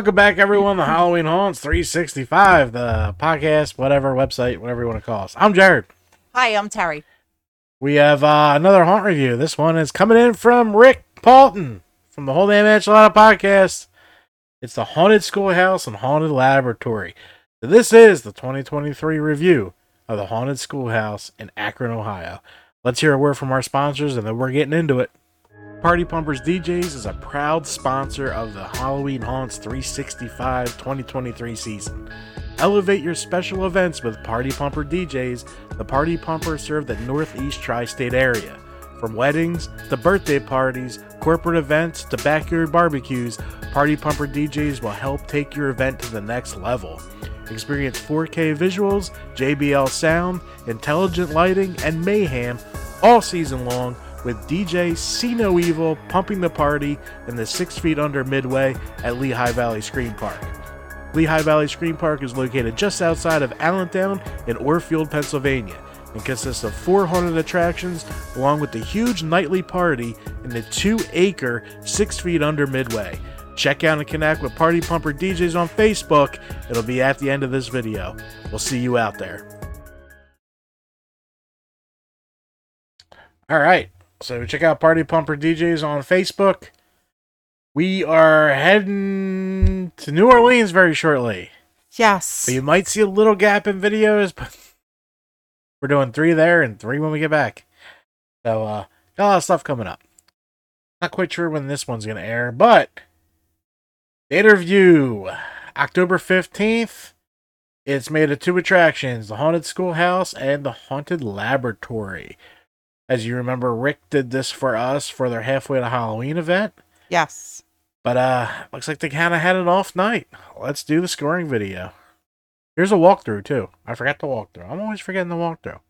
Welcome back, everyone, to Halloween Haunts 365, the podcast, whatever, website, whatever you want to call us. I'm Jarad. Hi, I'm Terry. We have uh, another haunt review. This one is coming in from Rick Paulton from the Whole Damn Enchilada podcast. It's the Haunted Schoolhouse and Haunted Laboratory. This is the 2023 review of the Haunted Schoolhouse in Akron, Ohio. Let's hear a word from our sponsors and then we're getting into it. Party Pumpers DJs is a proud sponsor of the Halloween Haunts 365 2023 season. Elevate your special events with Party Pumper DJs. The Party Pumpers serve the Northeast Tri State area. From weddings to birthday parties, corporate events to backyard barbecues, Party Pumper DJs will help take your event to the next level. Experience 4K visuals, JBL sound, intelligent lighting, and mayhem all season long with DJ See No Evil pumping the party in the six feet under midway at Lehigh Valley Scream Park. Lehigh Valley Scream Park is located just outside of Allentown in Orefield, Pennsylvania, and consists of four haunted attractions along with the huge nightly party in the two acre, six feet under midway. Check out and connect with Party Pumper DJs on Facebook. It'll be at the end of this video. We'll see you out there. All right. So check out Party Pumper DJs on Facebook. We are heading to New Orleans very shortly. Yes. So you might see a little gap in videos, but we're doing three there and three when we get back. So uh got a lot of stuff coming up. Not quite sure when this one's gonna air, but the interview October 15th. It's made of two attractions, the Haunted Schoolhouse and the Haunted Laboratory. As you remember, Rick did this for us for their halfway to Halloween event. Yes. But uh looks like they kind of had an off night. Let's do the scoring video. Here's a walkthrough too. I forgot the walkthrough. I'm always forgetting the walkthrough.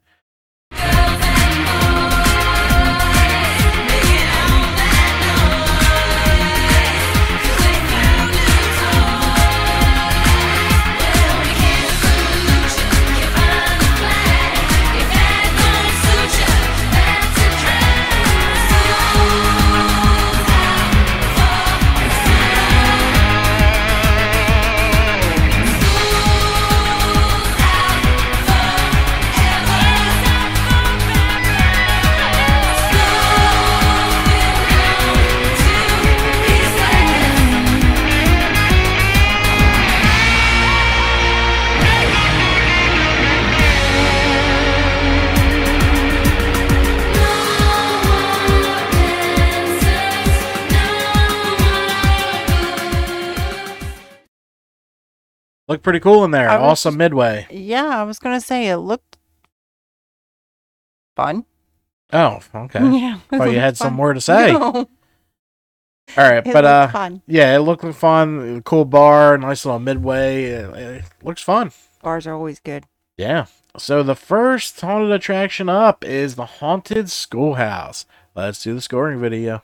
Looked pretty cool in there. I was- Awesome midway. Yeah, I was gonna say it looked fun. Oh, okay. Yeah. it Thought you looked had some more to say. No, All right, it but uh fun. yeah, it looked fun. Cool bar, nice little midway. It, it looks fun. Bars are always good. Yeah. So the first haunted attraction up is the Haunted Schoolhouse. Let's do the scoring video.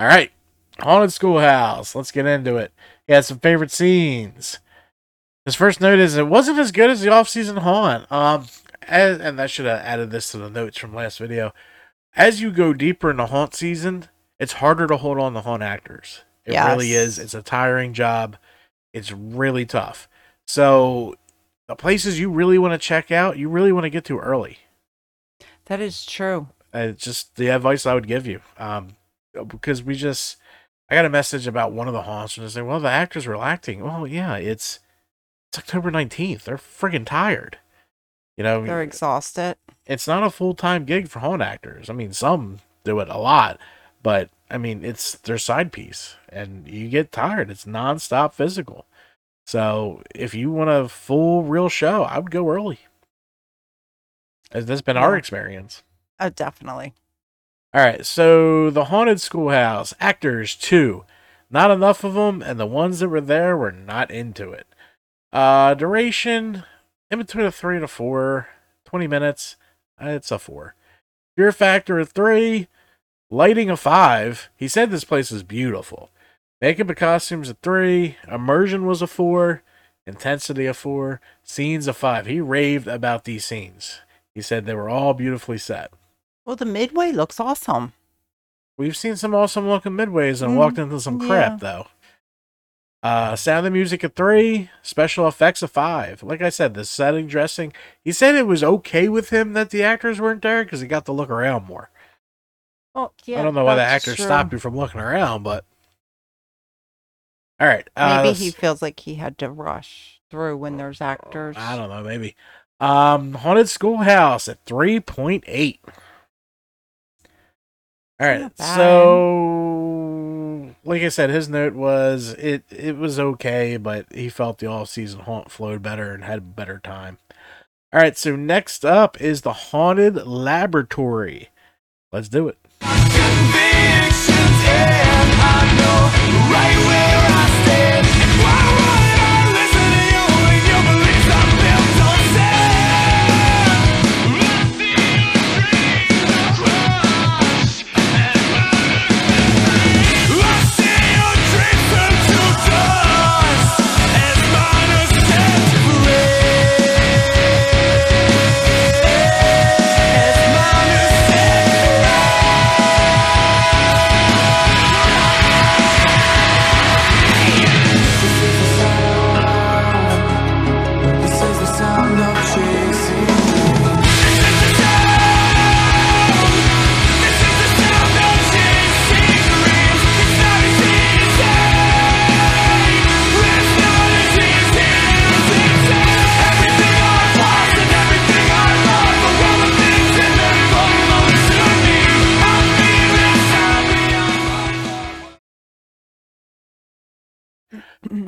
All right. Haunted Schoolhouse. Let's get into it. He had some favorite scenes. His first note is it wasn't as good as the off-season haunt. Um, as, and I should have added this to the notes from last video. As you go deeper into haunt season, it's harder to hold on to haunt actors. It really is. It's a tiring job. It's really tough. So the places you really want to check out, you really want to get to early. That is true. It's just the advice I would give you. Um, Uh, because we just, I got a message about one of the haunts and they say, well, the actors were acting. Well, yeah, it's it's October 19th. They're friggin' tired. You know, They're exhausted. it's not a full time gig for haunt actors. I mean, some do it a lot, but I mean, it's their side piece, and you get tired. It's nonstop physical. So if you want a full real show, I would go early. That's been our experience. Oh, definitely. All right, so the haunted schoolhouse actors two, not enough of them, and the ones that were there were not into it. Uh, duration in between a three and a four, 20 minutes. uh, It's a four. Fear factor a three, lighting a five. He said this place is beautiful. Makeup and costumes a three, immersion was a four, intensity a four, scenes a five. He raved about these scenes. He said they were all beautifully set. Well, the midway looks awesome. We've seen some awesome looking midways and Mm, walked into some crap yeah. though. Uh, sound of music at three, special effects a five. Like I said, the setting, dressing. He said it was okay with him that the actors weren't there because he got to look around more. Oh, yeah. I don't know why the actors true. stopped you from looking around, but all right. Uh, Maybe he feels like he had to rush through when there's actors. I don't know, maybe. Um, haunted schoolhouse at three point eight. All right, bad. so like I said, his note was it it was okay, but he felt the all season haunt flowed better and had a better time. All right, so next up is the haunted laboratory. Let's do it.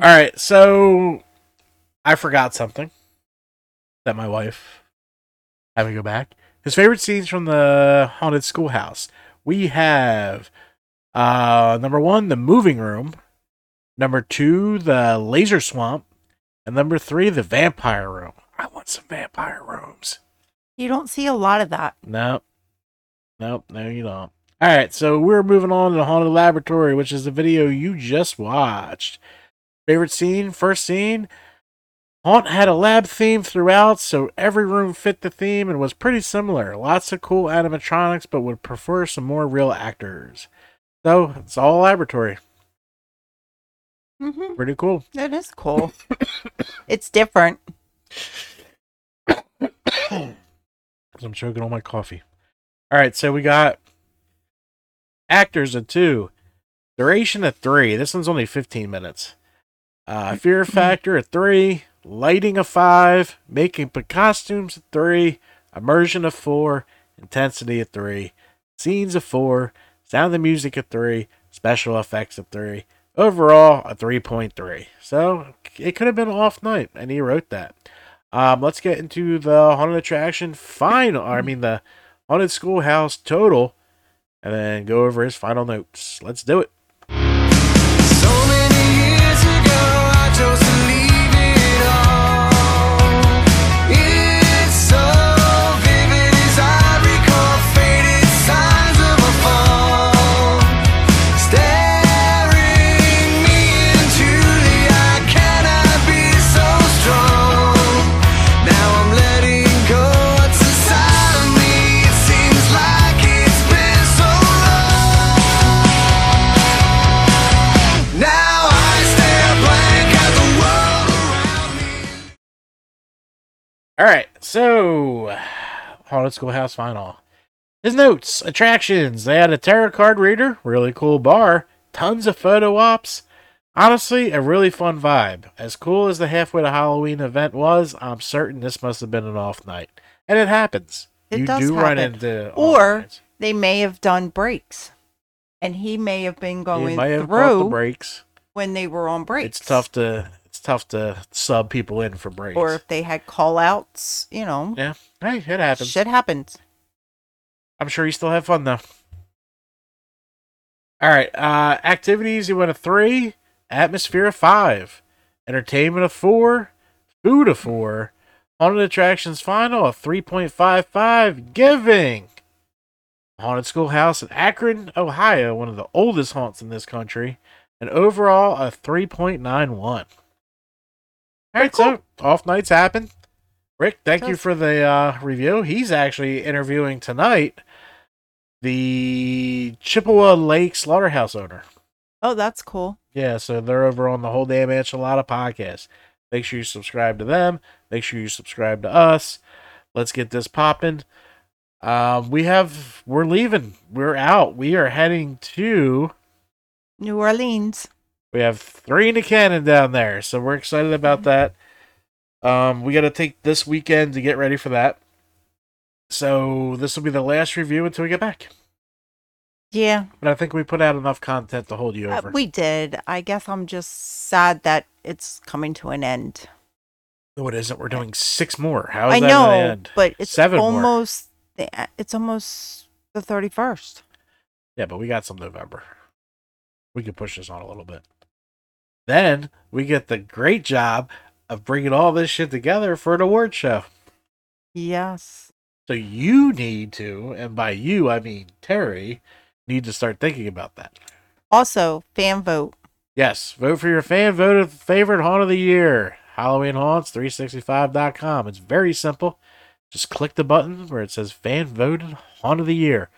All right, so I forgot something that my wife had me go back. His favorite scenes from the haunted schoolhouse. We have uh number one, the moving room. Number two, the laser swamp. And number three, the vampire room. I want some vampire rooms. You don't see a lot of that. Nope. Nope, no you don't. Alright, so we're moving on to the haunted laboratory, which is the video you just watched. Favorite scene? First scene? Haunt had a lab theme throughout, so every room fit the theme and was pretty similar. Lots of cool animatronics, but would prefer some more real actors. So it's all laboratory. hmm Pretty cool. It is cool. it's different. I'm choking on my coffee. All right, so we got actors at two, duration at three. This one's only 15 minutes. Uh, fear factor at three, lighting a five, making costumes at three, immersion of four, intensity at three, scenes of four, sound and music at three, special effects at three. Overall, a 3.3. So it could have been an off night, and he wrote that. Um, let's get into the haunted attraction final. I mean, the haunted schoolhouse total, and then go over his final notes. Let's do it. All right, so haunted schoolhouse final. His notes, attractions. They had a tarot card reader, really cool bar, tons of photo ops. Honestly, a really fun vibe. As cool as the halfway to Halloween event was, I'm certain this must have been an off night, and it happens. It you does do run into Or. They may have done breaks. And he may have been going might have caught the through breaks. when they were on breaks. It's tough to tough to sub people in for breaks. Or if they had call outs, you know. yeah, hey, it happens. Shit happens. I'm sure you still have fun though. All right, uh, activities. You went a three, atmosphere a five, entertainment a four, food a four, haunted attractions final a three point five five, giving. Haunted Schoolhouse in Akron, Ohio, one of the oldest haunts in this country, and overall a three point nine one. All right, so off nights happen. Rick, thank you for the uh, review. He's actually interviewing tonight the Chippewa Lake Slaughterhouse owner. Oh, that's cool. Yeah, so they're over on the whole damn enchilada podcast. Make sure you subscribe to them. Make sure you subscribe to us. Let's get this popping. Um, we have we're leaving. We're out. We are heading to. New Orleans. We have three in the cannon down there, so we're excited about that. Um, we got to take this weekend to get ready for that. So this will be the last review until we get back. Yeah, But I think we put out enough content to hold you uh, over. we did. I guess I'm just sad that it's coming to an end. no, it isn't. We're doing six more. How is I that know, gonna end? but it's Seven almost the, it's almost the 31st. Yeah, but we got some November. We could push this on a little bit. Then we get the great job of bringing all this shit together for an award show. Yes. So you need to, and by you I mean Terry, need to start thinking about that. Also, fan vote. Yes, vote for your fan voted favorite haunt of the year. Halloween Haunts 365.com. It's very simple. Just click the button where it says fan voted haunt of the year.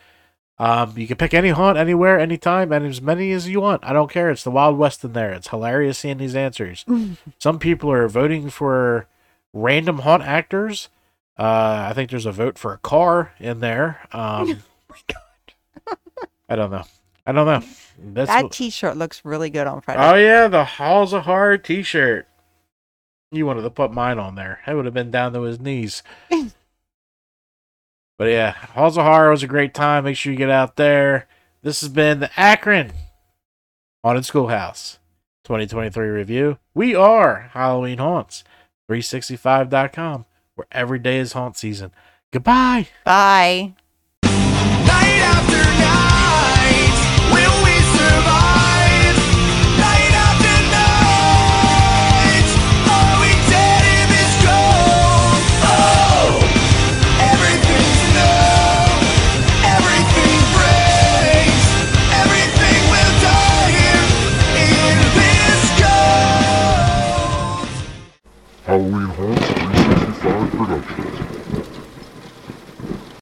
Um, you can pick any haunt anywhere, anytime, and as many as you want. I don't care. It's the Wild West in there. It's hilarious seeing these answers. Some people are voting for random haunt actors. Uh, I think there's a vote for a car in there. Um, I don't know. I don't know. That's that what- T-shirt looks really good on Friday. Oh yeah, the Halls of Horror T-shirt. You wanted to put mine on there. I would have been down to his knees. But yeah, Halls of Horror was a great time. Make sure you get out there. This has been the Akron Haunted Schoolhouse 2023 review. We are Halloween Haunts 365.com, where every day is haunt season. Goodbye. Bye. Night after